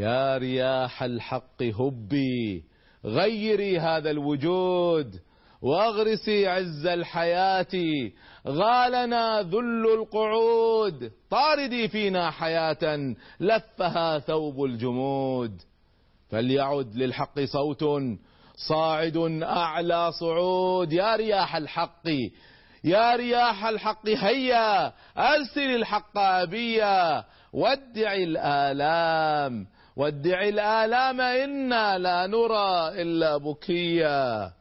يا رياح الحق هبي غيري هذا الوجود واغرسي عز الحياة غالنا ذل القعود. طاردي فينا حياة لفها ثوب الجمود. فليعد للحق صوت صاعد أعلى صعود. يا رياح الحق يا رياح الحق هيا أرسل الحق أبيا ودع الآلام. ودع الآلام إنا لا نرى إلا بكيا.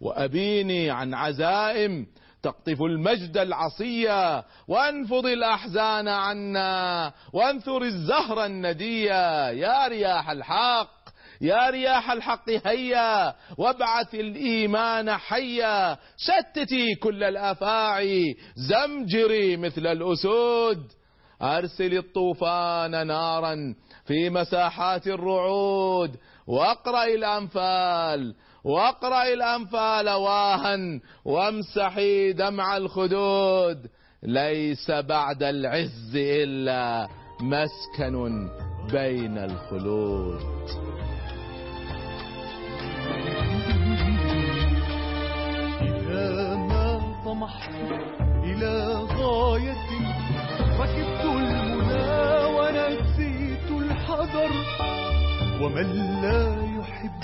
وأبيني عن عزائم تقطف المجد العصية وأنفض الأحزان عنا. وانثر الزهر الندية يا رياح الحق يا رياح الحق هيا. وابعث الإيمان حيا. شتتي كل الأفاعي. زمجري مثل الأسود. أرسل الطوفان نارا. في مساحات الرعود. واقرأ الأنفال واقرأ الأنفال واها وامسحي دمع الخدود. ليس بعد العز إلا مسكن بين الخلود. إذا ما طمحت إلى غاية ركبت ونسيت الحذر ومن لا يحب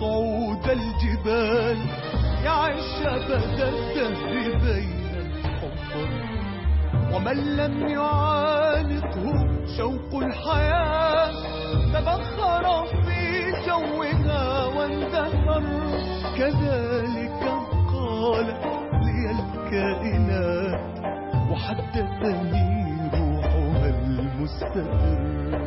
صعود الجبال يعيش أبد الدهر بين الحفر ومن لم يعانقه شوق الحياة تبخر في جوها واندثر كذلك قالت لي الكائنات وحدثني روحها المستقر.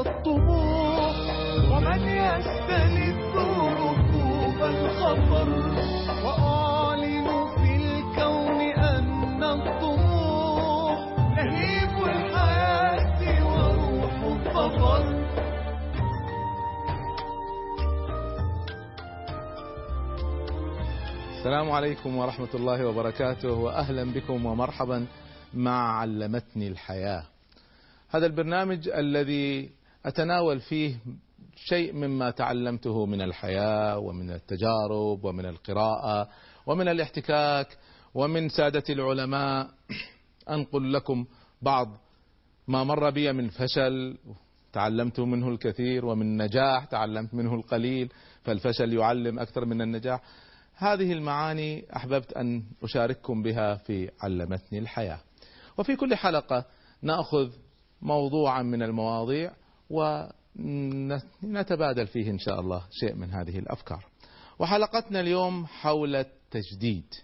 الطموح ومن يستلذ ركوب الخطر وأعلن في الكون أن الطموح لهيب الحياة وروح الظفر. السلام عليكم ورحمة الله وبركاته وأهلا بكم ومرحبا مع علمتني الحياة. هذا البرنامج الذي أتناول فيه شيء مما تعلمته من الحياة ومن التجارب ومن القراءة ومن الاحتكاك ومن سادة العلماء. أنقل لكم بعض ما مر بي من فشل تعلمت منه الكثير ومن نجاح تعلمت منه القليل فالفشل يعلم أكثر من النجاح. هذه المعاني أحببت أن أشارككم بها في علمتني الحياة. وفي كل حلقة نأخذ موضوعا من المواضيع ونتبادل فيه إن شاء الله شيء من هذه الأفكار. وحلقتنا اليوم حول التجديد.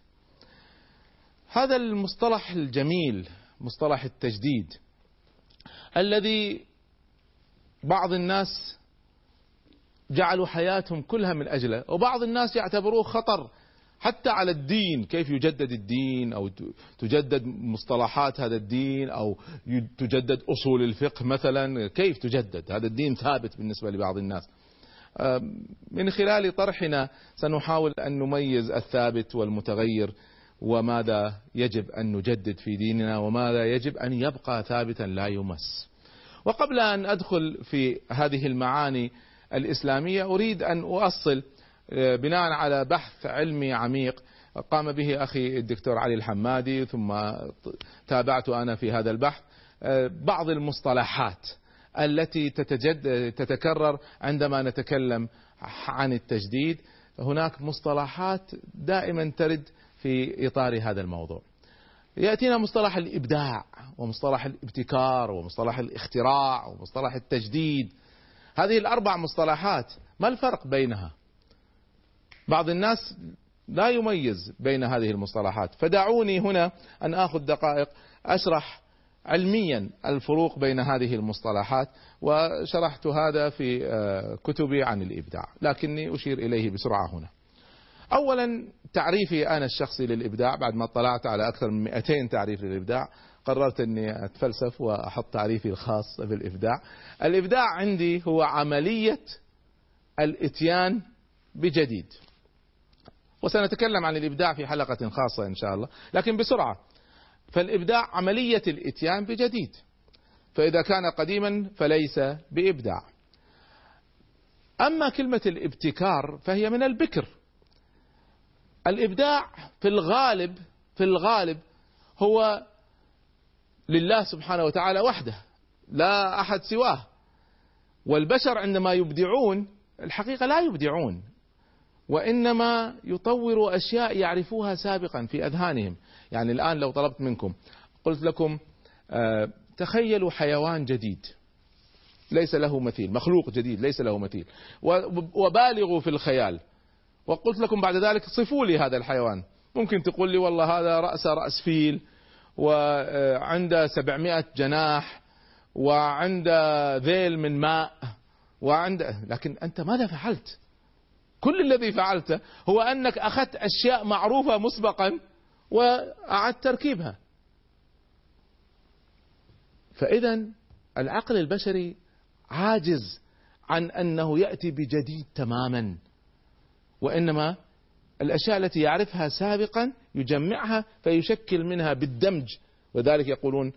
هذا المصطلح الجميل مصطلح التجديد الذي بعض الناس جعلوا حياتهم كلها من أجله، وبعض الناس يعتبروه خطر حتى على الدين، كيف يجدد الدين أو تجدد مصطلحات هذا الدين أو تجدد أصول الفقه مثلا، كيف تجدد؟ هذا الدين ثابت بالنسبة لبعض الناس. من خلال طرحنا سنحاول أن نميز الثابت والمتغير وماذا يجب أن نجدد في ديننا وماذا يجب أن يبقى ثابتا لا يمس. وقبل أن أدخل في هذه المعاني الإسلامية أريد أن أؤصل بناء على بحث علمي عميق قام به أخي الدكتور علي الحمادي ثم تابعت أنا في هذا البحث. بعض المصطلحات التي تتجد تتكرر عندما نتكلم عن التجديد هناك مصطلحات دائما ترد في إطار هذا الموضوع. يأتينا مصطلح الإبداع ومصطلح الابتكار ومصطلح الاختراع ومصطلح التجديد. هذه الأربع مصطلحات ما الفرق بينها؟ بعض الناس لا يميز بين هذه المصطلحات. فدعوني هنا أن آخذ دقائق أشرح علميا الفروق بين هذه المصطلحات وشرحت هذا في آه، كتبي عن الإبداع. لكني أشير إليه بسرعة هنا. أولا تعريفي أنا الشخصي للإبداع. بعد ما اطلعت على أكثر من 200 تعريف للإبداع قررت أني أتفلسف وأحط تعريفي الخاص بالإبداع. الإبداع عندي هو عملية الإتيان بجديد. وسنتكلم عن الإبداع في حلقة خاصة إن شاء الله. لكن بسرعة فالإبداع عملية الإتيان بجديد. فإذا كان قديما فليس بإبداع. أما كلمة الابتكار فهي من البكر. الإبداع في الغالب في الغالب هو لله سبحانه وتعالى وحده لا أحد سواه. والبشر عندما يبدعون الحقيقة لا يبدعون. وإنما يطوروا أشياء يعرفوها سابقا في أذهانهم. يعني الآن لو طلبت منكم قلت لكم آه، تخيلوا حيوان جديد. ليس له مثيل. مخلوق جديد ليس له مثيل. وبالغوا في الخيال. وقلت لكم بعد ذلك صفوا لي هذا الحيوان. ممكن تقول لي والله هذا رأس رأس فيل وعنده سبعمائة جناح وعنده ذيل من ماء وعنده لكن أنت ماذا فعلت؟ كل الذي فعلته هو أنك أخذت أشياء معروفة مسبقا وأعدت تركيبها. فإذا العقل البشري عاجز عن أنه يأتي بجديد تماما وإنما الأشياء التي يعرفها سابقا يجمعها فيشكل منها بالدمج وذلك يقولون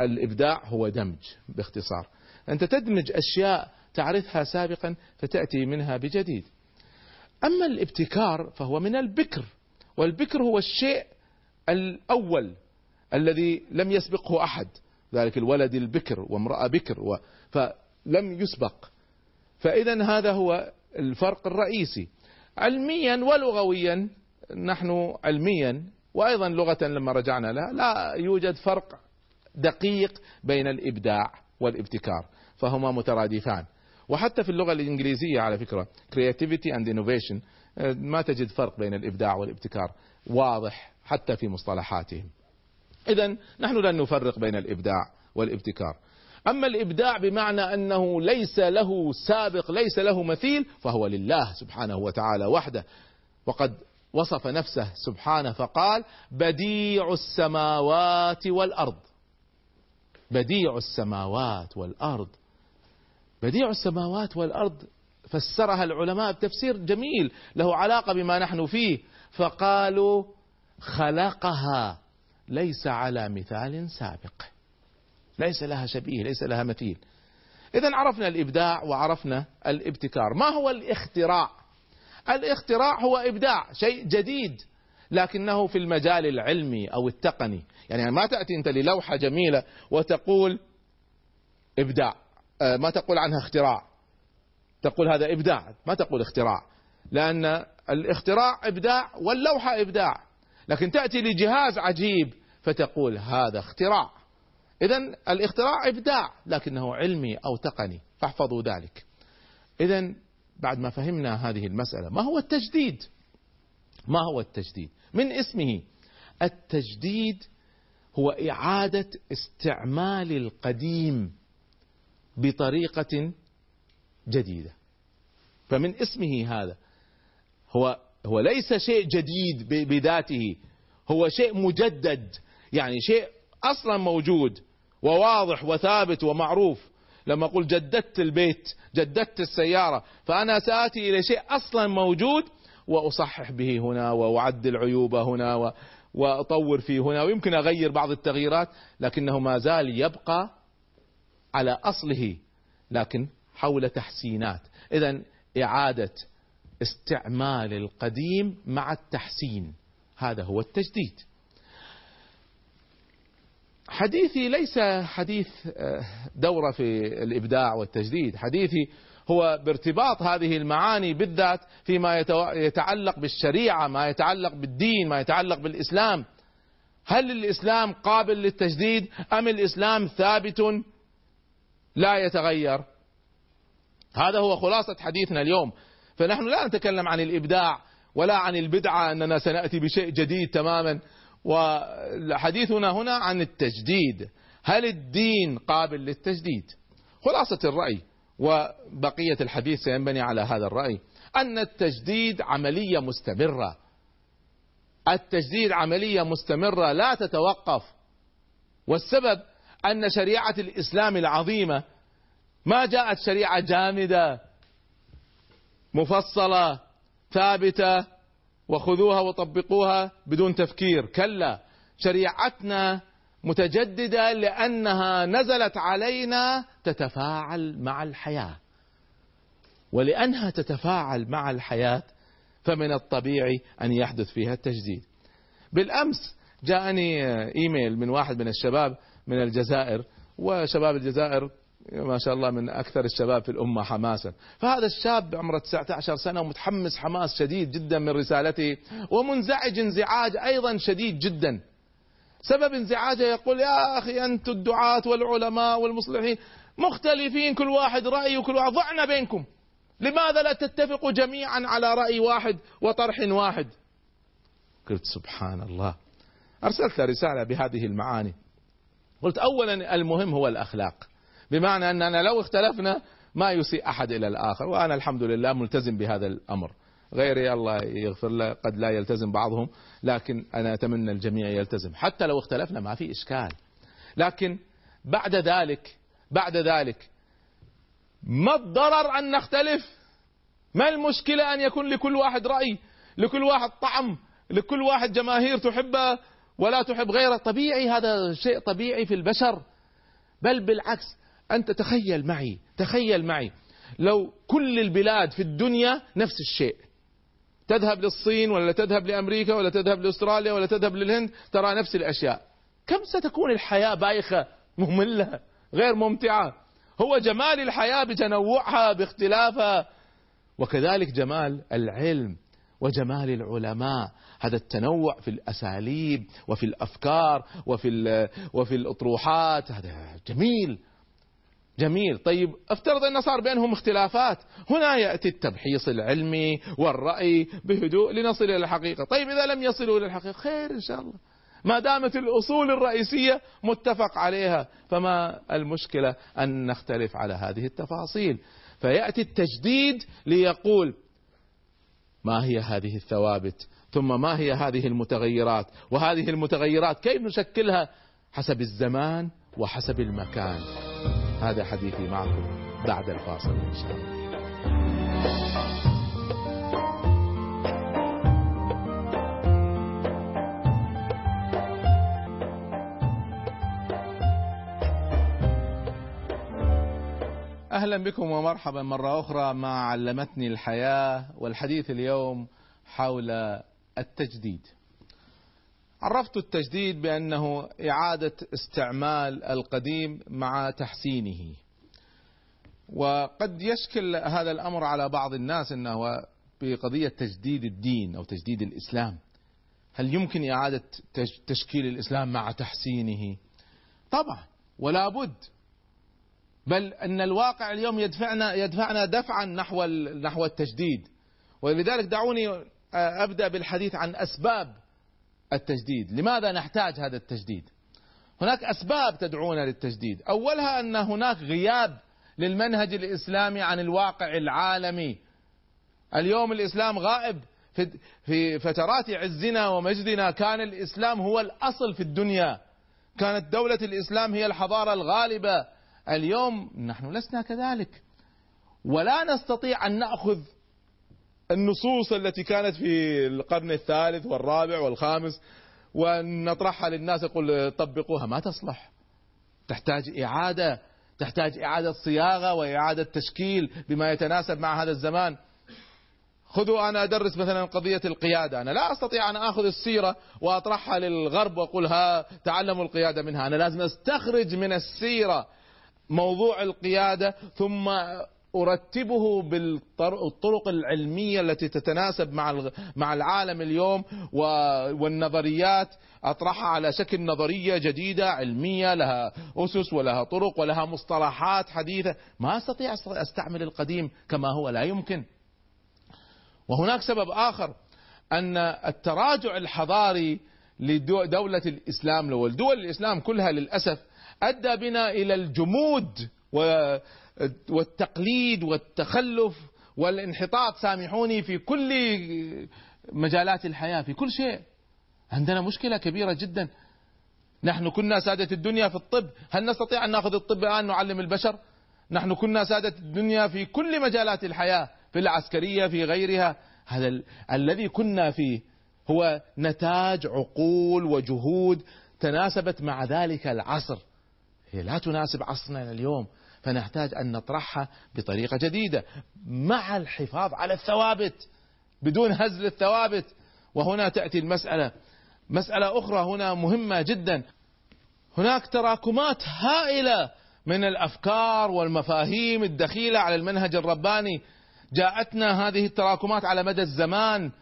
الإبداع هو دمج باختصار. أنت تدمج أشياء تعرفها سابقا فتأتي منها بجديد. أما الابتكار فهو من البكر والبكر هو الشيء الأول الذي لم يسبقه أحد ذلك الولد البكر وامرأة بكر و فلم يسبق. فإذا هذا هو الفرق الرئيسي. علميا ولغويا نحن علميا وأيضا لغة لما رجعنا لها لا يوجد فرق دقيق بين الإبداع والابتكار فهما مترادفان. وحتى في اللغة الإنجليزية على فكرة. Creativity and innovation. آه، ما تجد فرق بين الإبداع والابتكار. واضح حتى في مصطلحاتهم. إذا نحن لن نفرق بين الإبداع والابتكار. أما الإبداع بمعنى أنه ليس له سابق ليس له مثيل فهو لله سبحانه وتعالى وحده. وقد وصف نفسه سبحانه فقال بديع السماوات والأرض. بديع السماوات والأرض. بديع السماوات والأرض فسرها العلماء بتفسير جميل له علاقة بما نحن فيه. فقالوا خلقها ليس على مثال سابق. ليس لها شبيه ليس لها مثيل. إذا عرفنا الإبداع وعرفنا الابتكار. ما هو الاختراع؟ الاختراع هو إبداع شيء جديد لكنه في المجال العلمي أو التقني. يعني ما تأتي أنت للوحة جميلة وتقول إبداع. آه، ما تقول عنها اختراع. تقول هذا إبداع. ما تقول اختراع. لأن الاختراع إبداع واللوحة إبداع. لكن تأتي لجهاز عجيب فتقول هذا اختراع. إذا الاختراع إبداع لكنه علمي أو تقني. فاحفظوا ذلك. إذا بعد ما فهمنا هذه المسألة ما هو التجديد؟ ما هو التجديد؟ من اسمه. التجديد هو إعادة استعمال القديم. بطريقة جديدة. فمن اسمه هذا هو هو ليس شيء جديد بذاته هو شيء مجدد يعني شيء أصلا موجود وواضح وثابت ومعروف. لما أقول جددت البيت جددت السيارة فأنا سآتي إلى شيء أصلا موجود وأصحح به هنا وأعدل عيوبه هنا وأطور فيه هنا ويمكن أغير بعض التغييرات لكنه ما زال يبقى على أصله لكن حول تحسينات. اذا إعادة استعمال القديم مع التحسين هذا هو التجديد. حديثي ليس حديث آه، دورة في الإبداع والتجديد. حديثي هو بارتباط هذه المعاني بالذات فيما يتعلق بالشريعة ما يتعلق بالدين ما يتعلق بالإسلام. هل الإسلام قابل للتجديد أم الإسلام ثابت لا يتغير. هذا هو خلاصة حديثنا اليوم. فنحن لا نتكلم عن الإبداع ولا عن البدعة أننا سنأتي بشيء جديد تماما. وحديثنا هنا عن التجديد. هل الدين قابل للتجديد؟ خلاصة الرأي وبقية الحديث سينبني على هذا الرأي. أن التجديد عملية مستمرة. التجديد عملية مستمرة لا تتوقف. والسبب أن شريعة الإسلام العظيمة ما جاءت شريعة جامدة مفصلة ثابتة وخذوها وطبقوها بدون تفكير. كلا شريعتنا متجددة لأنها نزلت علينا تتفاعل مع الحياة. ولأنها تتفاعل مع الحياة فمن الطبيعي أن يحدث فيها التجديد. بالأمس جاءني إيميل من واحد من الشباب من الجزائر وشباب الجزائر ما شاء الله من أكثر الشباب في الأمة حماسا. فهذا الشاب عمره 19 سنة ومتحمس حماس شديد جدا من رسالته ومنزعج انزعاج أيضا شديد جدا. سبب انزعاجه يقول يا أخي أنتم الدعاة والعلماء والمصلحين مختلفين كل واحد رأي وكل واحد. ضعنا بينكم. لماذا لا تتفقوا جميعا على رأي واحد وطرح واحد؟ قلت سبحان الله. أرسلت رسالة بهذه المعاني. قلت أولا المهم هو الأخلاق. بمعنى أننا لو اختلفنا ما يسيء أحد إلى الآخر وأنا الحمد لله ملتزم بهذا الأمر. غيري الله يغفر له قد لا يلتزم بعضهم لكن أنا أتمنى الجميع يلتزم. حتى لو اختلفنا ما في إشكال. لكن بعد ذلك بعد ذلك ما الضرر أن نختلف؟ ما المشكلة أن يكون لكل واحد رأي لكل واحد طعم لكل واحد جماهير تحبه؟ ولا تحب غيره طبيعي هذا شيء طبيعي في البشر. بل بالعكس أنت تخيل معي تخيل معي. لو كل البلاد في الدنيا نفس الشيء. تذهب للصين ولا تذهب لأمريكا ولا تذهب لأستراليا ولا تذهب للهند ترى نفس الأشياء. كم ستكون الحياة بايخة مملة غير ممتعة؟ هو جمال الحياة بتنوعها باختلافها. وكذلك جمال العلم وجمال العلماء. هذا التنوع في الأساليب وفي الأفكار وفي وفي الأطروحات. هذا جميل جميل. طيب افترض أن صار بينهم اختلافات. هنا يأتي التبحيص العلمي والرأي بهدوء لنصل إلى الحقيقة. طيب إذا لم يصلوا إلى الحقيقة خير إن شاء الله. ما دامت الأصول الرئيسية متفق عليها فما المشكلة أن نختلف على هذه التفاصيل. فيأتي التجديد ليقول ما هي هذه الثوابت ثم ما هي هذه المتغيرات؟ وهذه المتغيرات كيف نشكلها؟ حسب الزمان وحسب المكان. هذا حديثي معكم بعد الفاصل إن شاء الله. أهلا بكم ومرحبا مرة أخرى مع علمتني الحياة والحديث اليوم حول التجديد. عرفت التجديد بأنه إعادة استعمال القديم مع تحسينه. وقد يشكل هذا الأمر على بعض الناس إنه بقضيه تجديد الدين أو تجديد الإسلام. هل يمكن إعادة تشكيل الإسلام مع تحسينه؟ طبعا ولا بد بل أن الواقع اليوم يدفعنا يدفعنا دفعا نحو نحو التجديد ولذلك دعوني أبدأ بالحديث عن أسباب التجديد، لماذا نحتاج هذا التجديد؟ هناك أسباب تدعونا للتجديد، أولها أن هناك غياب للمنهج الإسلامي عن الواقع العالمي. اليوم الإسلام غائب في في فترات عزنا ومجدنا كان الإسلام هو الأصل في الدنيا. كانت دولة الإسلام هي الحضارة الغالبة اليوم نحن لسنا كذلك ولا نستطيع أن نأخذ النصوص التي كانت في القرن الثالث والرابع والخامس ونطرحها للناس يقول طبقوها ما تصلح. تحتاج إعادة تحتاج إعادة صياغة وإعادة تشكيل بما يتناسب مع هذا الزمان. خذوا أنا أدرس مثلا قضية القيادة، أنا لا أستطيع أن آخذ السيرة وأطرحها للغرب وأقول ها تعلموا القيادة منها، أنا لازم أستخرج من السيرة موضوع القيادة ثم أرتبه بالطرق العلمية التي تتناسب مع مع العالم اليوم والنظريات. اطرحها على شكل نظرية جديدة علمية لها أسس ولها طرق ولها مصطلحات حديثة. ما أستطيع أستعمل القديم كما هو لا يمكن. وهناك سبب آخر أن التراجع الحضاري لدولة الإسلام والدول الإسلام كلها للأسف أدى بنا إلى الجمود والتقليد والتخلف والانحطاط سامحوني في كل مجالات الحياة في كل شيء. عندنا مشكلة كبيرة جدا. نحن كنا سادة الدنيا في الطب. هل نستطيع أن نأخذ الطب الآن نعلم البشر؟ نحن كنا سادة الدنيا في كل مجالات الحياة في العسكرية في غيرها. هذا ال الذي كنا فيه هو نتاج عقول وجهود تناسبت مع ذلك العصر. هي لا تناسب عصرنا اليوم فنحتاج أن نطرحها بطريقة جديدة مع الحفاظ على الثوابت بدون هزل الثوابت. وهنا تأتي المسألة. مسألة أخرى هنا مهمة جدا. هناك تراكمات هائلة من الأفكار والمفاهيم الدخيلة على المنهج الرباني. جاءتنا هذه التراكمات على مدى الزمان.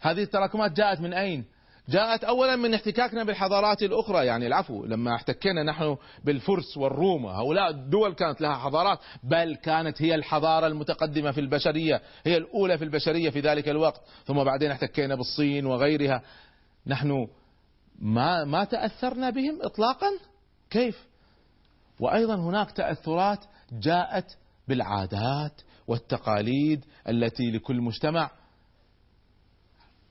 هذه التراكمات جاءت من أين؟ جاءت أولا من احتكاكنا بالحضارات الأخرى يعني العفو لما احتكينا نحن بالفرس والروم هؤلاء الدول كانت لها حضارات بل كانت هي الحضارة المتقدمة في البشرية هي الأولى في البشرية في ذلك الوقت ثم بعدين احتكينا بالصين وغيرها. نحن ما ما تأثرنا بهم إطلاقا؟ كيف؟ وأيضا هناك تأثرات جاءت بالعادات والتقاليد التي لكل مجتمع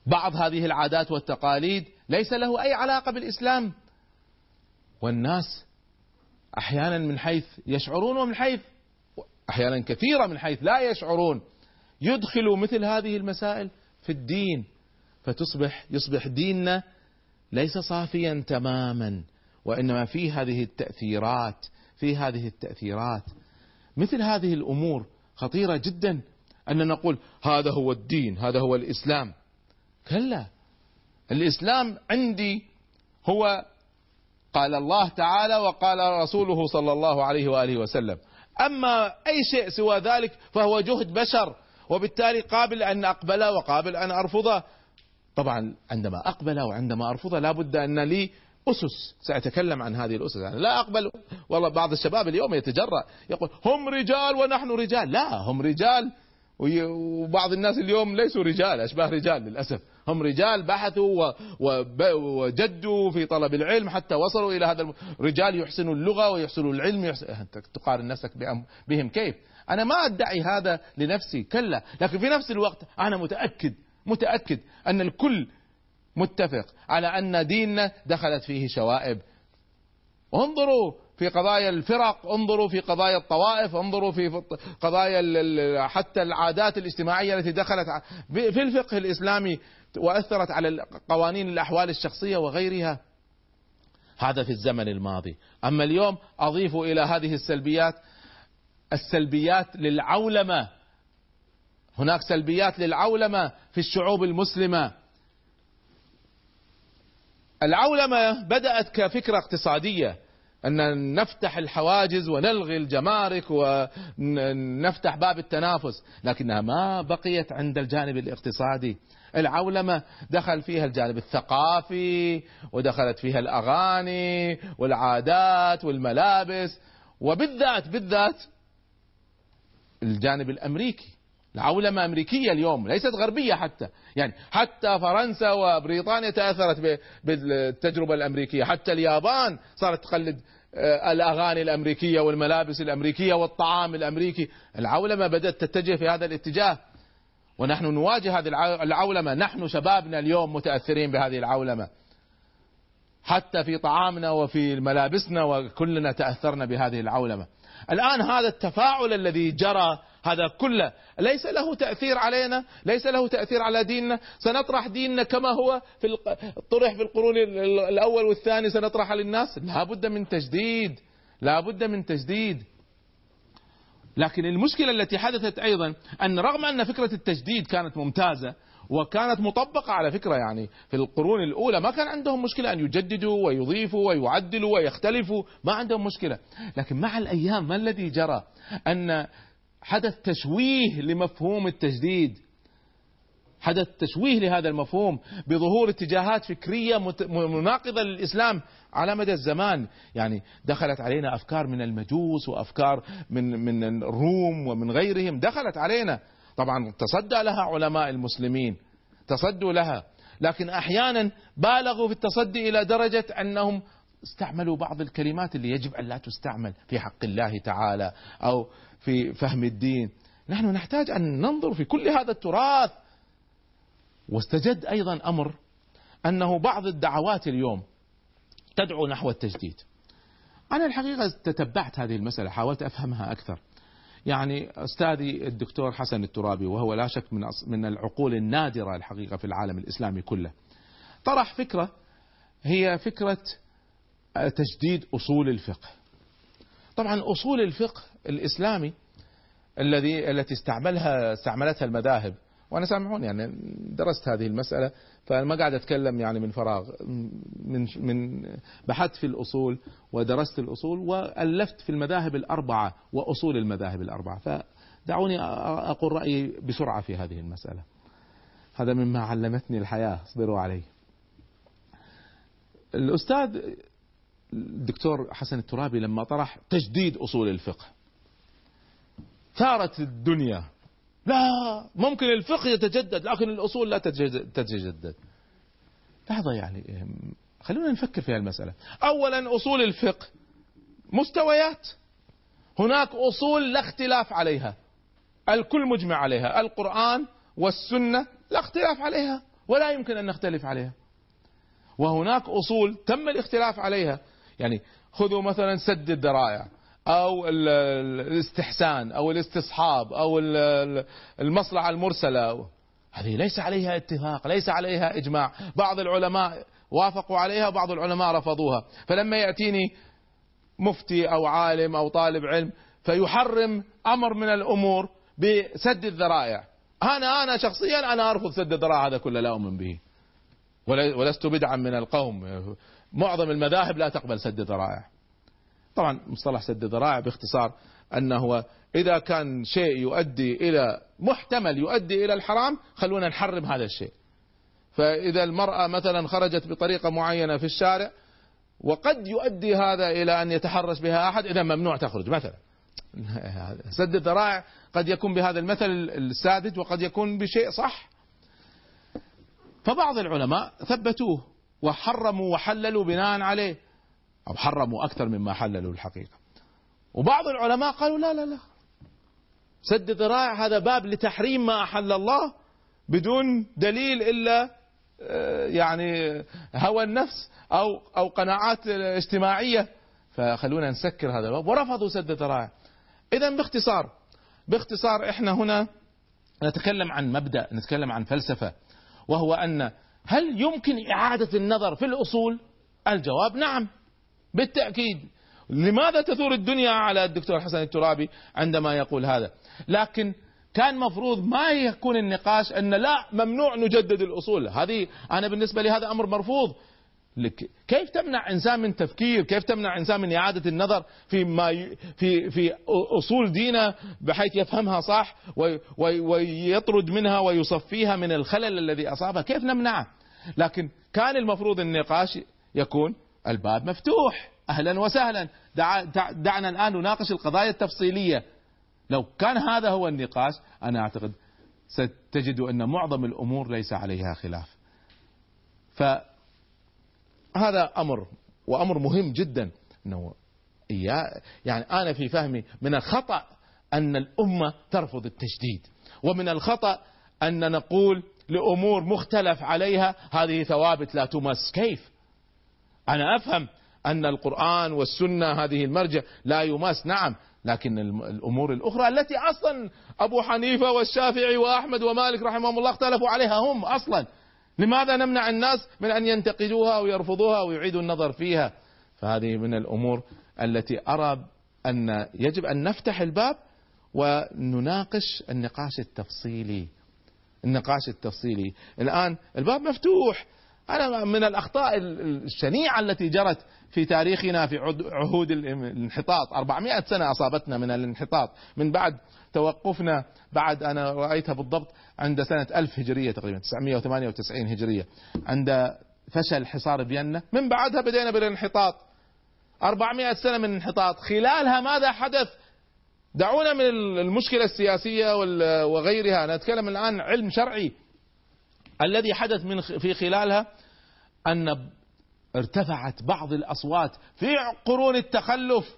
بعض هذه العادات والتقاليد ليس له أي علاقة بالإسلام. والناس أحيانا من حيث يشعرون ومن حيث أحيانا كثيرة من حيث لا يشعرون يدخلوا مثل هذه المسائل في الدين. فتصبح يصبح ديننا ليس صافيا تماما وإنما في هذه التأثيرات في هذه التأثيرات. مثل هذه الأمور خطيرة جدا أن نقول هذا هو الدين هذا هو الإسلام. كلا الإسلام عندي هو قال الله تعالى وقال رسوله صلى الله عليه وآله وسلم. أما أي شيء سوى ذلك فهو جهد بشر وبالتالي قابل أن أقبله وقابل أن أرفضه طبعا عندما أقبله وعندما أرفضه لا بد أن لي أسس. سأتكلم عن هذه الأسس. يعني لا أقبل. والله بعض الشباب اليوم يتجرأ يقول هم رجال ونحن رجال. لا هم رجال وبعض الناس اليوم ليسوا رجال أشباه رجال للأسف. هم رجال بحثوا وجدوا في طلب العلم حتى وصلوا إلى هذا رجال يحسنوا اللغة ويحسنوا العلم يحسن تقارن نفسك بهم كيف؟ أنا ما أدعي هذا لنفسي كلا. لكن في نفس الوقت أنا متأكد متأكد أن الكل متفق على أن ديننا دخلت فيه شوائب. انظروا في قضايا الفرق انظروا في قضايا الطوائف انظروا في قضايا حتى العادات الاجتماعية التي دخلت في الفقه الإسلامي وأثرت على قوانين الأحوال الشخصية وغيرها. هذا في الزمن الماضي. أما اليوم أضيف إلى هذه السلبيات السلبيات للعولمة. هناك سلبيات للعولمة في الشعوب المسلمة. العولمة بدأت كفكرة اقتصادية. أن نفتح الحواجز ونلغي الجمارك ونفتح باب التنافس لكنها ما بقيت عند الجانب الاقتصادي. العولمة دخل فيها الجانب الثقافي ودخلت فيها الأغاني والعادات والملابس وبالذات بالذات الجانب الأمريكي. العولمة أمريكية اليوم ليست غربية حتى. يعني حتى فرنسا وبريطانيا تأثرت بالتجربة الأمريكية. حتى اليابان صارت تقلد آه، الأغاني الأمريكية والملابس الأمريكية والطعام الأمريكي. العولمة بدأت تتجه في هذا الاتجاه. ونحن نواجه هذه العولمة. نحن شبابنا اليوم متأثرين بهذه العولمة. حتى في طعامنا وفي ملابسنا وكلنا تأثرنا بهذه العولمة. الآن هذا التفاعل الذي جرى هذا كله ليس له تأثير علينا ليس له تأثير على ديننا سنطرح ديننا كما هو في طرح في القرون الأول والثاني سنطرح للناس. لا بد من تجديد لا بد من تجديد. لكن المشكلة التي حدثت أيضا أن رغم أن فكرة التجديد كانت ممتازة وكانت مطبقة على فكرة يعني. في القرون الأولى ما كان عندهم مشكلة أن يجددوا ويضيفوا ويعدلوا ويختلفوا ما عندهم مشكلة. لكن مع الأيام ما الذي جرى؟ أن حدث تشويه لمفهوم التجديد. حدث تشويه لهذا المفهوم بظهور اتجاهات فكرية مناقضة للإسلام على مدى الزمان، يعني دخلت علينا أفكار من المجوس وأفكار من من الروم ومن غيرهم. دخلت علينا، طبعا تصدى لها علماء المسلمين، تصدوا لها، لكن أحيانا بالغوا في التصدي إلى درجة أنهم استعملوا بعض الكلمات اللي يجب أن لا تستعمل في حق الله تعالى أو في فهم الدين. نحن نحتاج أن ننظر في كل هذا التراث واستجد أيضا أمر أنه بعض الدعوات اليوم تدعو نحو التجديد. أنا الحقيقة تتبعت هذه المسألة حاولت أفهمها أكثر. يعني أستاذي الدكتور حسن الترابي وهو لا شك من من العقول النادرة الحقيقة في العالم الإسلامي كله. طرح فكرة هي فكرة تجديد أصول الفقه. طبعا أصول الفقه الإسلامي الذي التي استعملها استعملتها المذاهب وأنا سامحوني يعني درست هذه المسألة فما قاعد أتكلم يعني من فراغ من من بحثت في الأصول ودرست الأصول وألفت في المذاهب الأربعة وأصول المذاهب الأربعة فدعوني أقول رأيي بسرعة في هذه المسألة. هذا مما علمتني الحياة اصبروا علي. الأستاذ الدكتور حسن الترابي لما طرح تجديد أصول الفقه ثارت الدنيا لا ممكن الفقه يتجدد لكن الأصول لا تتجدد لحظة يعني خلونا نفكر في هالمسألة أولا أصول الفقه. مستويات. هناك أصول لا اختلاف عليها. الكل مجمع عليها. القرآن والسنة لا اختلاف عليها ولا يمكن أن نختلف عليها. وهناك أصول تم الاختلاف عليها. يعني خذوا مثلا سد الذرائع أو الاستحسان أو الاستصحاب أو المصلحة المرسلة. هذه ليس عليها اتفاق ليس عليها إجماع. بعض العلماء وافقوا عليها بعض العلماء رفضوها. فلما يأتيني مفتي أو عالم أو طالب علم فيحرم أمر من الأمور بسد الذرائع. أنا أنا شخصيا أنا أرفض سد الذرائع هذا كله لا أؤمن به. ولست بدعا من القوم. معظم المذاهب لا تقبل سد الذرائع. طبعا مصطلح سد الذرائع باختصار أنه إذا كان شيء يؤدي إلى محتمل يؤدي إلى الحرام خلونا نحرم هذا الشيء. فإذا المرأة مثلا خرجت بطريقة معينة في الشارع وقد يؤدي هذا إلى أن يتحرش بها أحد اذا ممنوع تخرج مثلا. سد الذرائع قد يكون بهذا المثل الساذج وقد يكون بشيء صح. فبعض العلماء ثبتوه وحرموا وحللوا بناء عليه. أو حرموا أكثر مما حللوا الحقيقة. وبعض العلماء قالوا لا لا لا. سد ذراع هذا باب لتحريم ما أحل الله بدون دليل إلا آه، يعني هوى النفس أو أو قناعات اجتماعية. فخلونا نسكر هذا الباب. ورفضوا سد الذرائع إذا باختصار باختصار إحنا هنا نتكلم عن مبدأ نتكلم عن فلسفة وهو أن هل يمكن إعادة النظر في الأصول؟ الجواب نعم. بالتأكيد. لماذا تثور الدنيا على الدكتور حسن الترابي عندما يقول هذا؟ لكن كان مفروض ما يكون النقاش أن لا ممنوع نجدد الأصول. هذه أنا بالنسبة لي هذا أمر مرفوض. كيف تمنع إنسان من تفكير؟ كيف تمنع إنسان من إعادة النظر في ما في في أصول دينه بحيث يفهمها صح ويطرد منها ويصفيها من الخلل الذي اصابها، كيف نمنعه؟ لكن كان المفروض النقاش يكون الباب مفتوح. أهلا وسهلا. دع دعنا الآن نناقش القضايا التفصيلية. لو كان هذا هو النقاش أنا أعتقد ستجد أن معظم الأمور ليس عليها خلاف. فهذا أمر وأمر مهم جدا. إنه يعني أنا في فهمي من الخطأ أن الأمة ترفض التجديد ومن الخطأ أن نقول لأمور مختلف عليها هذه ثوابت لا تمس. كيف؟ أنا أفهم أن القرآن والسنة هذه المرجع لا يماس نعم لكن الأمور الأخرى التي أصلا أبو حنيفة والشافعي وأحمد ومالك رحمهم الله اختلفوا عليها هم أصلا. لماذا نمنع الناس من أن ينتقدوها أو يرفضوها أو يعيدوا النظر فيها؟ فهذه من الأمور التي أرى أن يجب أن نفتح الباب ونناقش النقاش التفصيلي. النقاش التفصيلي. الآن الباب مفتوح. أنا من الأخطاء الشنيعة التي جرت في تاريخنا في عهود الانحطاط. 400 سنة أصابتنا من الانحطاط. من بعد توقفنا بعد أنا رأيتها بالضبط عند سنة 1000 هجرية تقريبا 998 هجرية عند فشل حصار فيينا. من بعدها بدينا بالانحطاط. 400 سنة من الانحطاط خلالها ماذا حدث؟ دعونا من المشكلة السياسية وغيرها. نتكلم الآن علم شرعي. الذي حدث من في خلالها أن ارتفعت بعض الأصوات في قرون التخلف.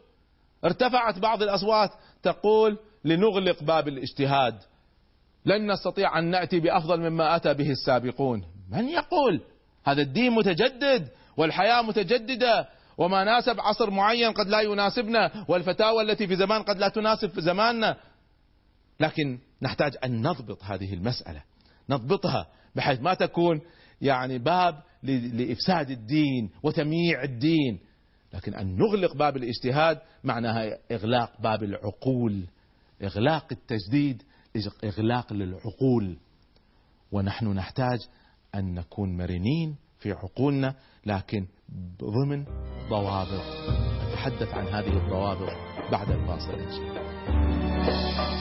ارتفعت بعض الأصوات تقول لنغلق باب الاجتهاد. لن نستطيع أن نأتي بأفضل مما أتى به السابقون. من يقول؟ هذا الدين متجدد والحياة متجددة وما ناسب عصر معين قد لا يناسبنا والفتاوى التي في زمان قد لا تناسب في زماننا. لكن نحتاج أن نضبط هذه المسألة. نضبطها. بحيث ما تكون يعني باب لإفساد الدين وتمييع الدين. لكن أن نغلق باب الاجتهاد معناها إغلاق باب العقول إغلاق التجديد إغلاق للعقول. ونحن نحتاج أن نكون مرنين في عقولنا لكن ضمن ضوابط. نتحدث عن هذه الضوابط بعد الفاصل إن شاء الله.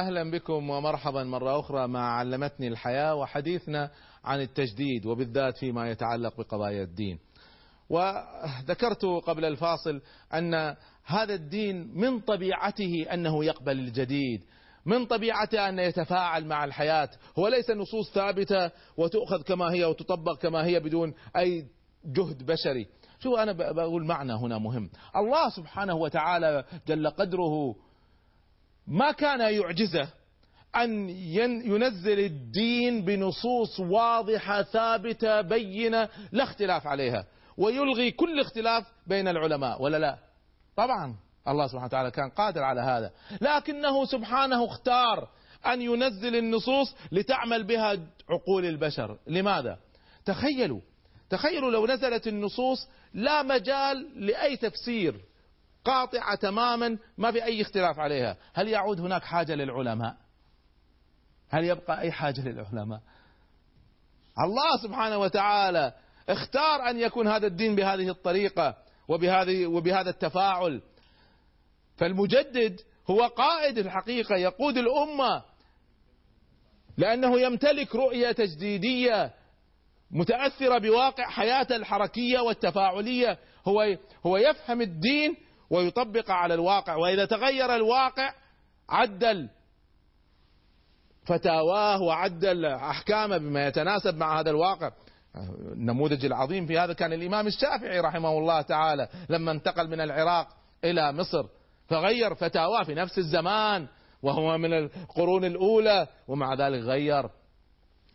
أهلا بكم ومرحبا مرة أخرى مع علمتني الحياة وحديثنا عن التجديد وبالذات فيما يتعلق بقضايا الدين. وذكرت قبل الفاصل أن هذا الدين من طبيعته أنه يقبل الجديد، من طبيعته أن يتفاعل مع الحياة، هو ليس نصوص ثابتة وتؤخذ كما هي وتطبق كما هي بدون أي جهد بشري. شو أنا بقول معنى هنا مهم، الله سبحانه وتعالى جل قدره ما كان يعجزه أن ينزل الدين بنصوص واضحة ثابتة بينة لا اختلاف عليها. ويلغي كل اختلاف بين العلماء ولا لا؟ طبعا. الله سبحانه وتعالى كان قادر على هذا. لكنه سبحانه اختار أن ينزل النصوص لتعمل بها عقول البشر. لماذا؟ تخيلوا تخيلوا لو نزلت النصوص لا مجال لأي تفسير. قاطعة تماما ما في أي اختلاف عليها. هل يعود هناك حاجة للعلماء؟ هل يبقى أي حاجة للعلماء؟ الله سبحانه وتعالى اختار أن يكون هذا الدين بهذه الطريقة وبهذه وبهذا التفاعل. فالمجدد هو قائد الحقيقة يقود الأمة لأنه يمتلك رؤية تجديدية متأثرة بواقع حياته الحركية والتفاعلية. هو هو يفهم الدين ويطبق على الواقع وإذا تغير الواقع عدل فتاواه وعدل أحكامه بما يتناسب مع هذا الواقع. النموذج العظيم في هذا كان الإمام الشافعي رحمه الله تعالى لما انتقل من العراق إلى مصر فغير فتاواه في نفس الزمان وهو من القرون الأولى ومع ذلك غير.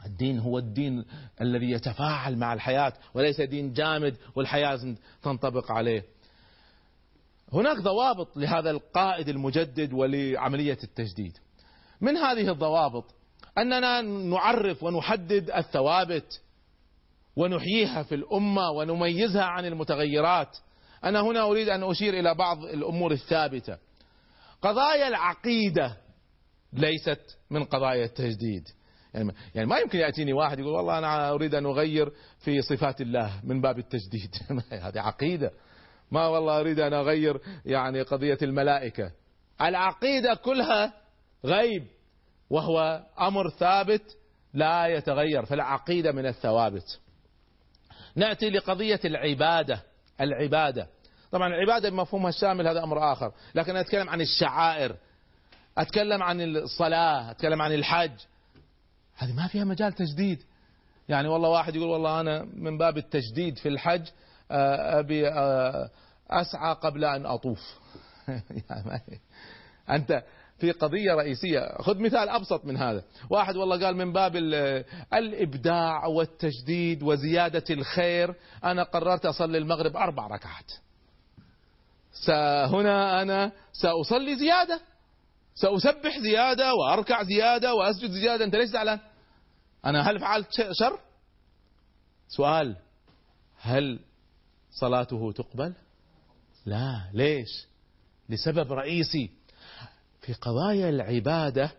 الدين هو الدين الذي يتفاعل مع الحياة وليس دين جامد والحياة تنطبق عليه. هناك ضوابط لهذا القائد المجدد ولعملية التجديد. من هذه الضوابط أننا نعرف ونحدد الثوابت ونحييها في الأمة ونميزها عن المتغيرات. أنا هنا أريد أن أشير إلى بعض الأمور الثابتة. قضايا العقيدة ليست من قضايا التجديد. يعني, يعني ما يمكن يأتيني واحد يقول والله أنا أريد أن أغير في صفات الله من باب التجديد. هذه عقيدة. ما والله أريد أن أغير يعني قضية الملائكة. العقيدة كلها غيب وهو أمر ثابت لا يتغير فالعقيدة من الثوابت. نأتي لقضية العبادة العبادة. طبعا العبادة بمفهومها الشامل هذا أمر آخر لكن أتكلم عن الشعائر أتكلم عن الصلاة أتكلم عن الحج. هذه ما فيها مجال تجديد. يعني والله واحد يقول والله أنا من باب التجديد في الحج أبي آه، أسعى قبل أن أطوف. أنت في قضية رئيسية. خذ مثال أبسط من هذا. واحد والله قال من باب الإبداع والتجديد وزيادة الخير أنا قررت أصلي المغرب أربع ركعات. هنا أنا سأصلي زيادة. سأسبح زيادة وأركع زيادة وأسجد زيادة. أنت ليش زعلان؟ أنا هل فعلت شر؟ سؤال. هل صلاته تقبل؟ لا. ليش؟ لسبب رئيسي. في قضايا العبادة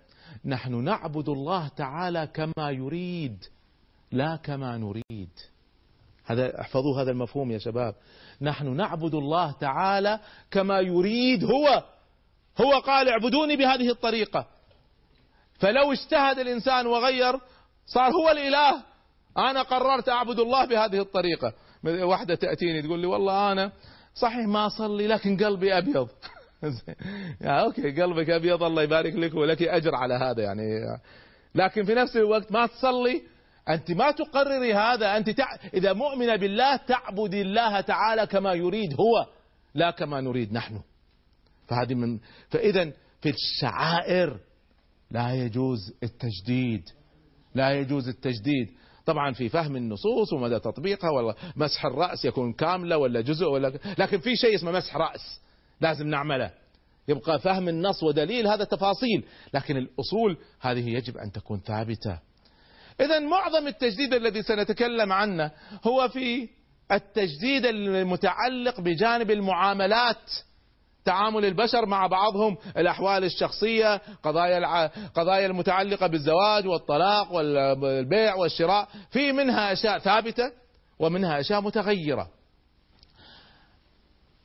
نحن نعبد الله تعالى كما يريد لا كما نريد. هذا احفظوا هذا المفهوم يا شباب. نحن نعبد الله تعالى كما يريد هو. هو قال اعبدوني بهذه الطريقة. فلو اجتهد الإنسان وغير صار هو الإله. أنا قررت أعبد الله بهذه الطريقة. واحدة تأتيني تقول لي والله أنا صحيح ما أصلي لكن قلبي أبيض. يا أوكي قلبك أبيض الله يبارك لك ولك أجر على هذا يعني. لكن في نفس الوقت ما تصلي أنت ما تقرري هذا أنت تع... إذا مؤمنة بالله تعبد الله تعالى كما يريد هو لا كما نريد نحن. فهذه من فإذا في الشعائر لا يجوز التجديد. لا يجوز التجديد. طبعا في فهم النصوص ومدى تطبيقها ولا مسح الرأس يكون كاملة ولا جزء ولا لكن في شيء اسمه مسح رأس لازم نعمله. يبقى فهم النص ودليل هذا تفاصيل لكن الأصول هذه يجب أن تكون ثابتة. إذا معظم التجديد الذي سنتكلم عنه هو في التجديد المتعلق بجانب المعاملات تعامل البشر مع بعضهم الأحوال الشخصية قضايا قضايا المتعلقة بالزواج والطلاق والبيع والشراء في منها أشياء ثابتة ومنها أشياء متغيرة.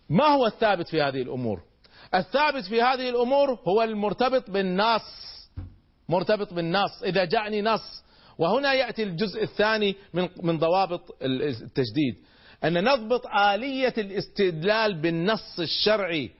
ما هو الثابت في هذه الأمور؟ الثابت في هذه الأمور هو المرتبط بالنص مرتبط بالنص. إذا جاءني نص وهنا يأتي الجزء الثاني من من ضوابط التجديد. أن نضبط آلية الاستدلال بالنص الشرعي.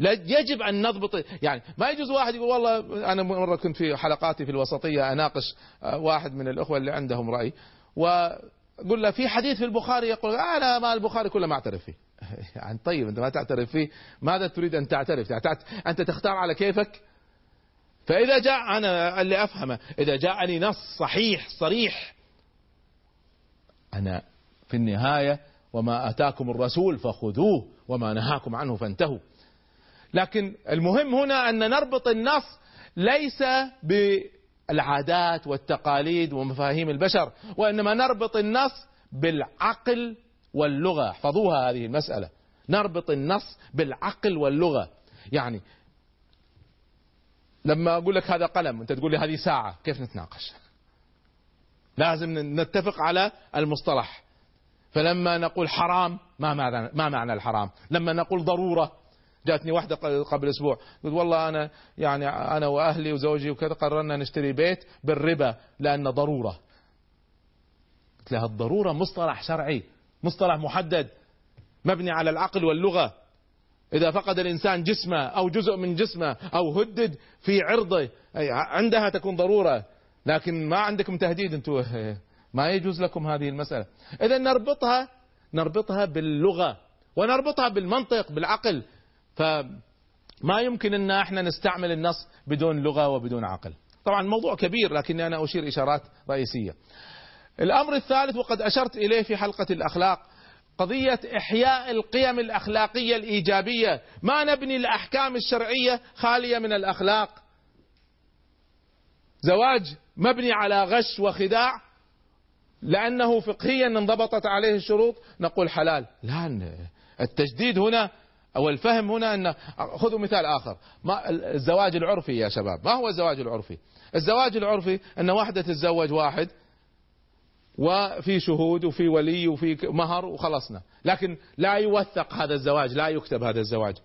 يجب أن نضبط يعني ما يجوز واحد يقول والله أنا مرة كنت في حلقاتي في الوسطية أناقش واحد من الأخوة اللي عندهم رأي وقل له في حديث في البخاري يقول أنا ما البخاري كله ما أعترف فيه. يعني طيب أنت ما تعترف فيه ماذا تريد أن تعترف؟ يعني أنت تختار على كيفك؟ فإذا جاء أنا اللي أفهمه إذا جاءني نص صحيح صريح أنا في النهاية وما أتاكم الرسول فخذوه وما نهاكم عنه فانتهوا. لكن المهم هنا أن نربط النص ليس بالعادات والتقاليد ومفاهيم البشر وإنما نربط النص بالعقل واللغة. احفظوها هذه المسألة. نربط النص بالعقل واللغة. يعني لما أقول لك هذا قلم أنت تقول لي هذه ساعة كيف نتناقش؟ لازم نتفق على المصطلح. فلما نقول حرام ما معنى ما معنى الحرام؟ لما نقول ضرورة جاتني واحدة قبل أسبوع. قلت والله أنا يعني أنا وأهلي وزوجي وكذا قررنا نشتري بيت بالربا لأنه ضرورة. قلت لها الضرورة مصطلح شرعي مصطلح محدد مبني على العقل واللغة. إذا فقد الإنسان جسمه أو جزء من جسمه أو هدد في عرضه عندها تكون ضرورة. لكن ما عندكم تهديد أنتم ما يجوز لكم هذه المسألة. إذا نربطها نربطها باللغة. ونربطها بالمنطق بالعقل. فما يمكن إن إحنا نستعمل النص بدون لغة وبدون عقل. طبعا الموضوع كبير لكني أنا أشير إشارات رئيسية. الأمر الثالث وقد أشرت إليه في حلقة الأخلاق قضية إحياء القيم الأخلاقية الإيجابية، ما نبني الأحكام الشرعية خالية من الأخلاق. زواج مبني على غش وخداع لأنه فقهيا انضبطت عليه الشروط نقول حلال، لا التجديد هنا أو الفهم هنا ان خذوا مثال آخر. ما الزواج العرفي يا شباب. ما هو الزواج العرفي؟ الزواج العرفي أن واحدة تتزوج واحد وفي شهود وفي ولي وفي مهر وخلصنا. لكن لا يوثق هذا الزواج لا يكتب هذا الزواج.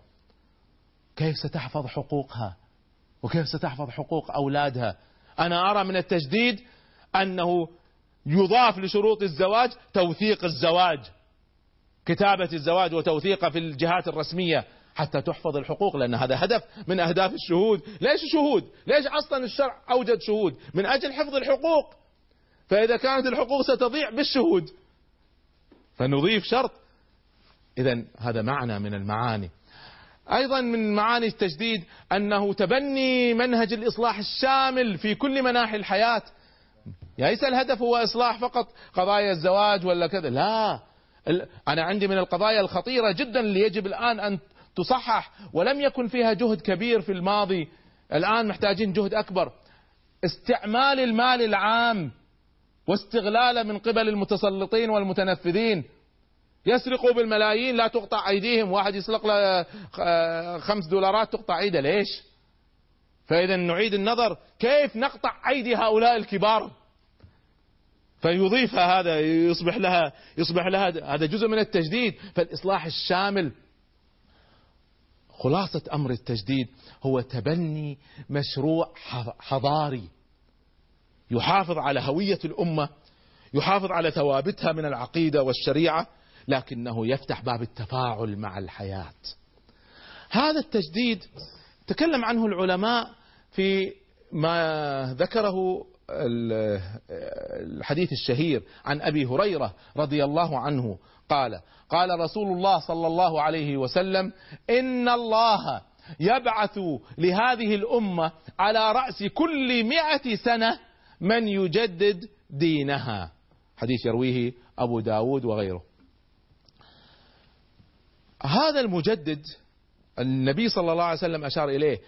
كيف ستحفظ حقوقها؟ وكيف ستحفظ حقوق أولادها؟ أنا أرى من التجديد أنه يضاف لشروط الزواج توثيق الزواج. كتابة الزواج وتوثيقه في الجهات الرسمية حتى تحفظ الحقوق لأن هذا هدف من أهداف الشهود. ليش شهود؟ ليش أصلا الشرع أوجد شهود؟ من أجل حفظ الحقوق. فإذا كانت الحقوق ستضيع بالشهود فنضيف شرط. إذا هذا معنى من المعاني. أيضا من معاني التجديد أنه تبني منهج الإصلاح الشامل في كل مناحي الحياة. ليس الهدف؟ هو إصلاح فقط قضايا الزواج ولا كذا؟ لا. أنا عندي من القضايا الخطيرة جدا اللي يجب الآن أن تصحح ولم يكن فيها جهد كبير في الماضي. الآن محتاجين جهد أكبر. استعمال المال العام واستغلاله من قبل المتسلطين والمتنفذين. يسرقوا بالملايين لا تقطع أيديهم. واحد يسرق له آه، خمس دولارات تقطع أيده. ليش؟ فإذا نعيد النظر. كيف نقطع أيدي هؤلاء الكبار؟ فيضيفها هذا يصبح لها يصبح لها هذا جزء من التجديد. فالإصلاح الشامل خلاصة أمر التجديد هو تبني مشروع حضاري يحافظ على هوية الأمة يحافظ على ثوابتها من العقيدة والشريعة لكنه يفتح باب التفاعل مع الحياة. هذا التجديد تكلم عنه العلماء في ما ذكره الحديث الشهير عن أبي هريرة رضي الله عنه قال قال رسول الله صلى الله عليه وسلم إن الله يبعث لهذه الأمة على رأس كل مائه سنة من يجدد دينها. حديث يرويه أبو داود وغيره. هذا المجدد النبي صلى الله عليه وسلم أشار إليه.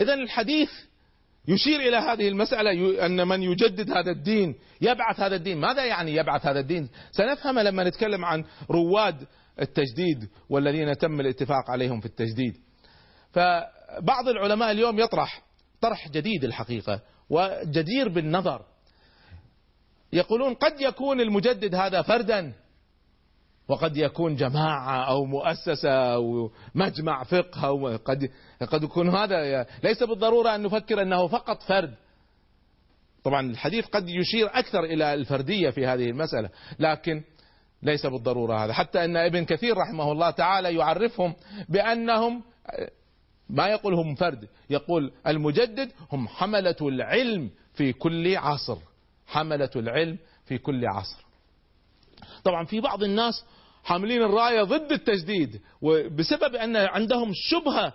اذا الحديث يشير إلى هذه المسألة أن من يجدد هذا الدين يبعث هذا الدين، ماذا يعني يبعث هذا الدين؟ سنفهم لما نتكلم عن رواد التجديد والذين تم الاتفاق عليهم في التجديد. فبعض العلماء اليوم يطرح طرح جديد الحقيقة وجدير بالنظر. يقولون قد يكون المجدد هذا فردا وقد يكون جماعة أو مؤسسة أو مجمع فقه أو قد قد يكون هذا ليس بالضرورة أن نفكر أنه فقط فرد. طبعا الحديث قد يشير أكثر إلى الفردية في هذه المسألة لكن ليس بالضرورة هذا. حتى أن ابن كثير رحمه الله تعالى يعرفهم بأنهم ما يقول هم فرد يقول المجدد هم حملة العلم في كل عصر حملة العلم في كل عصر. طبعا في بعض الناس حاملين الراية ضد التجديد وبسبب أن عندهم شبهة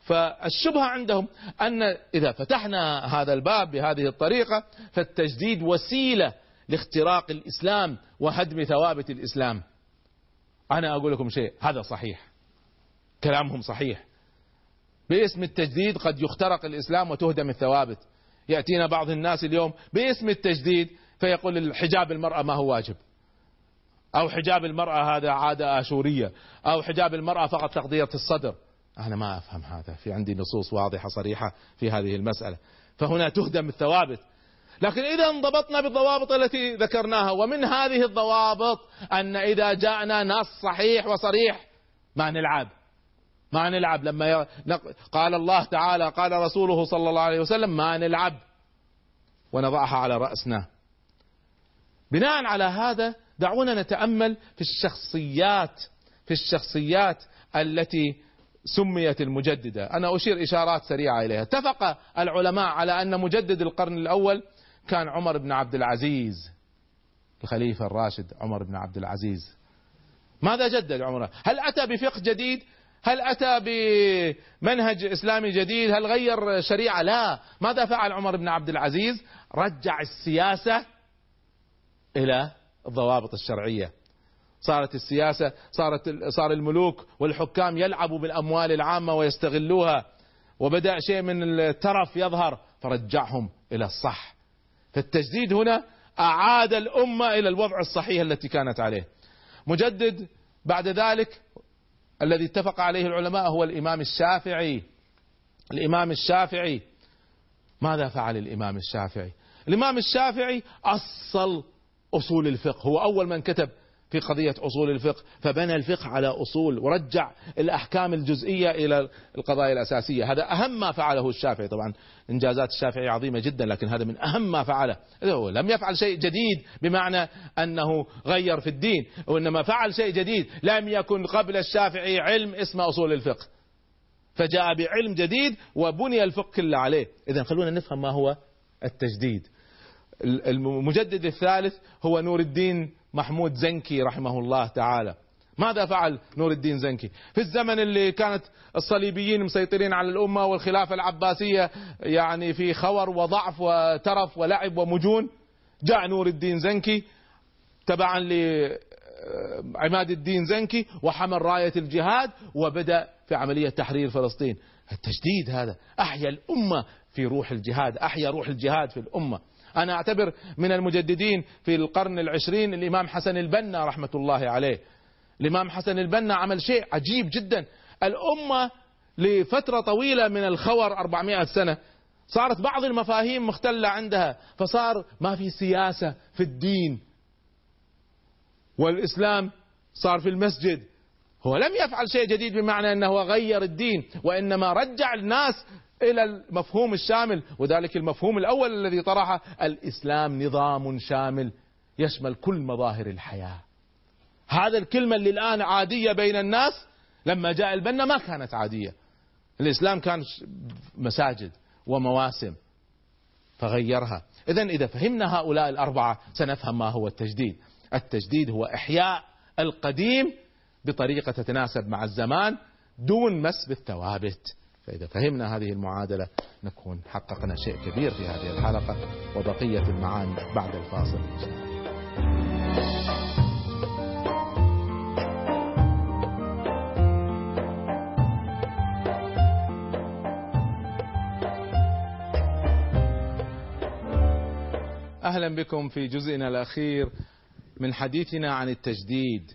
فالشبهة عندهم أن إذا فتحنا هذا الباب بهذه الطريقة فالتجديد وسيلة لاختراق الإسلام وهدم ثوابت الإسلام. أنا أقول لكم شيء هذا صحيح. كلامهم صحيح. باسم التجديد قد يخترق الإسلام وتهدم الثوابت. يأتينا بعض الناس اليوم باسم التجديد فيقول الحجاب المرأة ما هو واجب. أو حجاب المرأة هذا عادة آشورية. أو حجاب المرأة فقط تغطية الصدر. أنا ما أفهم هذا. في عندي نصوص واضحة صريحة في هذه المسألة. فهنا تهدم الثوابت. لكن إذا انضبطنا بالضوابط التي ذكرناها ومن هذه الضوابط أن إذا جاءنا نص صحيح وصريح ما نلعب. ما نلعب. لما قال الله تعالى قال رسوله صلى الله عليه وسلم ما نلعب. ونضعها على رأسنا. بناء على هذا دعونا نتأمل في الشخصيات في الشخصيات التي سميت المجددة، أنا أشير إشارات سريعة إليها، اتفق العلماء على أن مجدد القرن الأول كان عمر بن عبد العزيز الخليفة الراشد عمر بن عبد العزيز. ماذا جدد عمر؟ هل أتى بفقه جديد؟ هل أتى بمنهج إسلامي جديد؟ هل غير شريعة؟ لا، ماذا فعل عمر بن عبد العزيز؟ رجع السياسة إلى الضوابط الشرعية. صارت السياسة صارت صار الملوك والحكام يلعبوا بالأموال العامة ويستغلوها. وبدأ شيء من الترف يظهر فرجعهم إلى الصح. فالتجديد هنا أعاد الأمة إلى الوضع الصحيح التي كانت عليه. مجدد بعد ذلك الذي اتفق عليه العلماء هو الإمام الشافعي. الإمام الشافعي. ماذا فعل الإمام الشافعي؟ الإمام الشافعي أصل أصول الفقه. هو أول من كتب في قضية أصول الفقه فبنى الفقه على أصول ورجع الأحكام الجزئية إلى القضايا الأساسية. هذا أهم ما فعله الشافعي. طبعا إنجازات الشافعي عظيمة جدا لكن هذا من أهم ما فعله. هو لم يفعل شيء جديد بمعنى أنه غير في الدين وإنما فعل شيء جديد لم يكن قبل الشافعي علم اسمه أصول الفقه. فجاء بعلم جديد وبني الفقه كله عليه. إذا خلونا نفهم ما هو التجديد. المجدد الثالث هو نور الدين محمود زنكي رحمه الله تعالى. ماذا فعل نور الدين زنكي؟ في الزمن اللي كانت الصليبيين مسيطرين على الأمة والخلافة العباسية يعني في خور وضعف وترف ولعب ومجون جاء نور الدين زنكي تبعا لعماد الدين زنكي وحمل راية الجهاد وبدأ في عملية تحرير فلسطين. التجديد هذا أحيا الأمة في روح الجهاد أحيا روح الجهاد في الأمة. أنا أعتبر من المجددين في القرن العشرين الإمام حسن البنا رحمة الله عليه. الإمام حسن البنا عمل شيء عجيب جدا. الأمة لفترة طويلة من الخور 400 سنة صارت بعض المفاهيم مختلة عندها فصار ما في سياسة في الدين. والإسلام صار في المسجد. هو لم يفعل شيء جديد بمعنى أنه غير الدين وإنما رجع الناس إلى المفهوم الشامل وذلك المفهوم الأول الذي طرحه الإسلام نظام شامل يشمل كل مظاهر الحياة. هذا الكلمة اللي الآن عادية بين الناس لما جاء البنا ما كانت عادية. الإسلام كان مساجد ومواسم فغيرها. إذا إذا فهمنا هؤلاء الأربعة سنفهم ما هو التجديد. التجديد هو إحياء القديم بطريقة تتناسب مع الزمان دون مس بالثوابت فإذا فهمنا هذه المعادلة نكون حققنا شيء كبير في هذه الحلقة وبقية المعاني بعد الفاصل إن شاء الله أهلا بكم في جزئنا الأخير من حديثنا عن التجديد.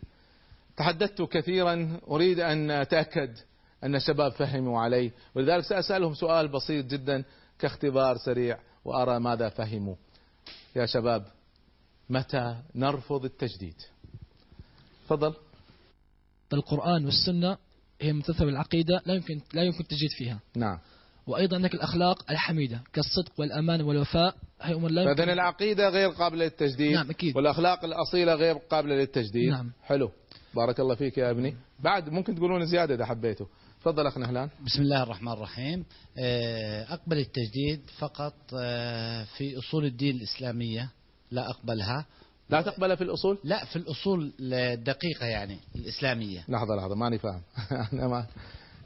تحدثت كثيرا أريد أن أتأكد أن الشباب فهموا علي ولذلك سأسألهم سؤال بسيط جدا كاختبار سريع وأرى ماذا فهموا. يا شباب متى نرفض التجديد؟ تفضل. القرآن والسنة هي ممتثلة بالعقيدة لا يمكن لا يمكن التجديد فيها نعم. وأيضا عندك الأخلاق الحميدة كالصدق والأمان والوفاء هي أمور لا يمكن العقيدة غير قابلة للتجديد نعم، أكيد. والأخلاق الأصيلة غير قابلة للتجديد نعم. حلو بارك الله فيك يا ابني بعد ممكن تقولون زيادة إذا حبيتوا تفضل اخ نهلان. بسم الله الرحمن الرحيم. آه، أقبل التجديد فقط آه، في أصول الدين الإسلامية. لا أقبلها. لا تقبل في الأصول؟ لا في الأصول الدقيقة يعني الإسلامية. لحظة لحظة ماني فاهم. أنا ما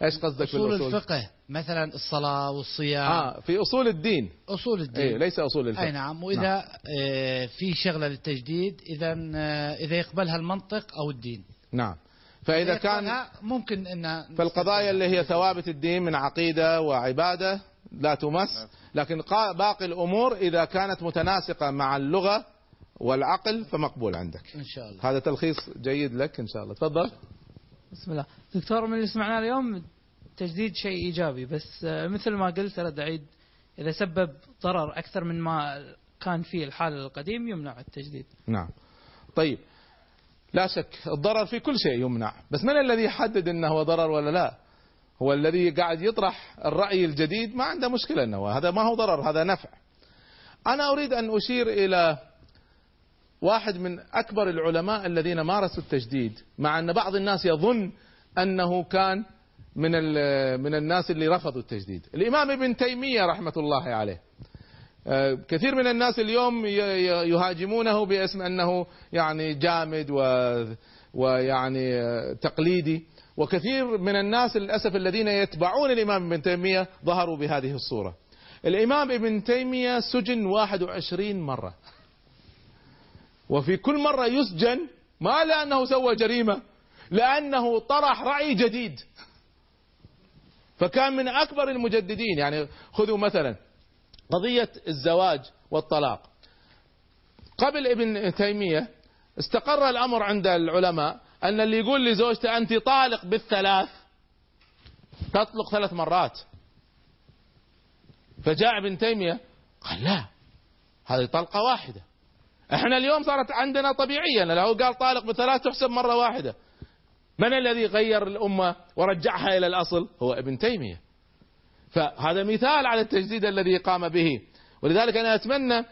إيش قصدك أصول بالاصول الفقه مثلا الصلاة والصيام. آه في أصول الدين. أصول الدين. اي ليس أصول الفقه. أي نعم. وإذا آه، في شغلة للتجديد إذا آه، إذا يقبلها المنطق أو الدين. نعم. فإذا كان ممكن أن فالقضايا اللي هي ثوابت الدين من عقيدة وعبادة لا تمس. لكن قا- باقي الأمور إذا كانت متناسقة مع اللغة والعقل فمقبول عندك. إن شاء الله. هذا تلخيص جيد لك إن شاء الله. تفضل. بسم الله. دكتور من اللي سمعناه اليوم تجديد شيء إيجابي بس آه، مثل ما قلت ارد اعيد إذا سبب ضرر أكثر من ما كان فيه الحال القديم يمنع التجديد. نعم. طيب. لا شك الضرر في كل شيء يمنع. بس من الذي يحدد إنه هو ضرر ولا لا؟ هو الذي قاعد يطرح الرأي الجديد ما عنده مشكلة إنه هذا ما هو ضرر هذا نفع. أنا أريد أن أشير إلى واحد من أكبر العلماء الذين مارسوا التجديد مع أن بعض الناس يظن أنه كان من من الناس اللي رفضوا التجديد. الإمام ابن تيمية رحمة الله عليه. كثير من الناس اليوم يهاجمونه باسم أنه يعني جامد و ويعني آه، تقليدي وكثير من الناس للأسف الذين يتبعون الإمام ابن تيمية ظهروا بهذه الصورة. الإمام ابن تيمية سجن 21 مرة. وفي كل مرة يسجن ما لأنه سوى جريمة لأنه طرح رأي جديد. فكان من أكبر المجددين يعني خذوا مثلا قضية الزواج والطلاق. قبل ابن تيمية استقر الأمر عند العلماء أن اللي يقول لزوجته أنت طالق بالثلاث تطلق ثلاث مرات. فجاء ابن تيمية قال لا هذه طلقة واحدة. إحنا اليوم صارت عندنا طبيعية لو قال طالق بثلاث تحسب مرة واحدة. من الذي غير الأمة ورجعها إلى الأصل؟ هو ابن تيمية. فهذا مثال على التجديد الذي قام به. ولذلك أنا أتمنى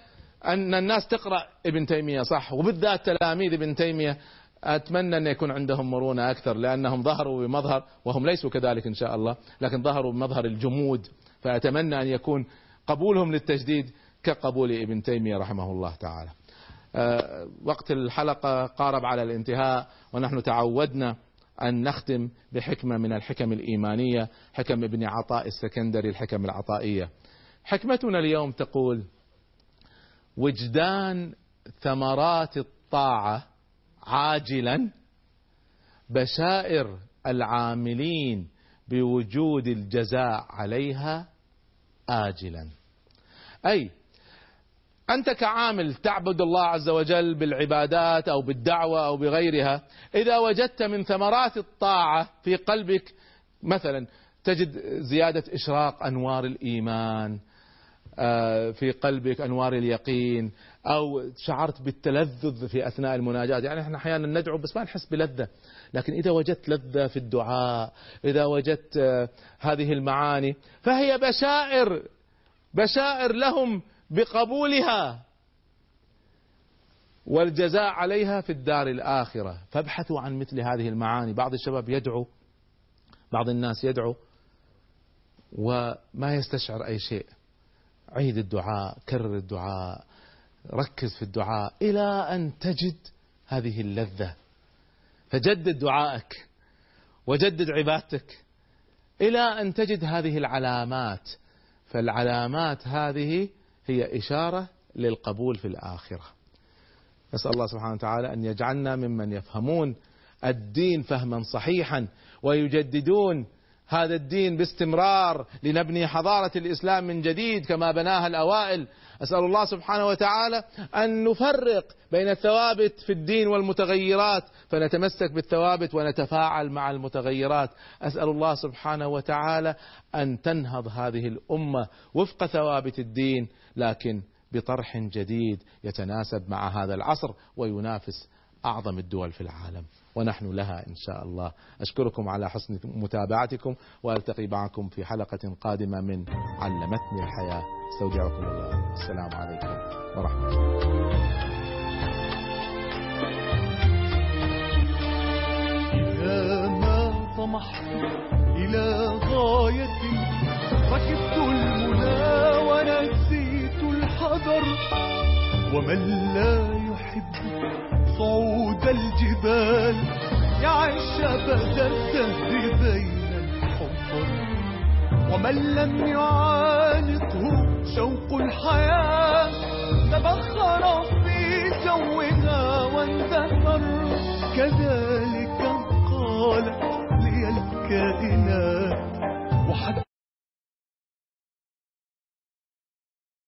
أن الناس تقرأ ابن تيمية صح؟ وبالذات تلاميذ ابن تيمية. أتمنى أن يكون عندهم مرونة أكثر لأنهم ظهروا بمظهر وهم ليسوا كذلك إن شاء الله لكن ظهروا بمظهر الجمود. فأتمنى أن يكون قبولهم للتجديد كقبول ابن تيمية رحمه الله تعالى. آه، وقت الحلقة قارب على الانتهاء ونحن تعودنا أن نختم بحكمة من الحكم الإيمانية حكم ابن عطاء السكندري الحكم العطائية. حكمتنا اليوم تقول وجدان ثمرات الطاعة عاجلا بشائر العاملين بوجود الجزاء عليها آجلا. أي أنت كعامل تعبد الله عز وجل بالعبادات أو بالدعوة أو بغيرها إذا وجدت من ثمرات الطاعة في قلبك مثلا تجد زيادة إشراق أنوار الإيمان آه، في قلبك أنوار اليقين أو شعرت بالتلذذ في أثناء المناجاة. يعني إحنا أحيانا ندعو بس ما نحس بلذة. لكن إذا وجدت لذة في الدعاء إذا وجدت آه، هذه المعاني فهي بشائر بشائر لهم بقبولها. والجزاء عليها في الدار الآخرة. فابحثوا عن مثل هذه المعاني. بعض الشباب يدعو بعض الناس يدعو وما يستشعر أي شيء. عيد الدعاء كرر الدعاء ركز في الدعاء إلى أن تجد هذه اللذة. فجدد دعائك وجدد عبادتك إلى أن تجد هذه العلامات. فالعلامات هذه هي إشارة للقبول في الآخرة. نسأل الله سبحانه وتعالى أن يجعلنا ممن يفهمون الدين فهما صحيحا ويجددون هذا الدين باستمرار لنبني حضارة الإسلام من جديد كما بناها الأوائل. أسأل الله سبحانه وتعالى أن نفرق بين الثوابت في الدين والمتغيرات فنتمسك بالثوابت ونتفاعل مع المتغيرات. أسأل الله سبحانه وتعالى أن تنهض هذه الأمة وفق ثوابت الدين لكن بطرح جديد يتناسب مع هذا العصر وينافس أعظم الدول في العالم. ونحن لها إن شاء الله. أشكركم على حسن متابعتكم وألتقي معكم في حلقة قادمة من علمتني الحياة. استودعكم الله. السلام عليكم ورحمة الله. ما طمحت إلى غاية ركبت المنى ونسيت الحذر ومن لا يحب صعود الجبال يعيش أبدا الدهر بين الحفر ومن لم يعانقه شوق الحياة تبخر في جوها واندثر كذلك قالت لي الكائنات وحتى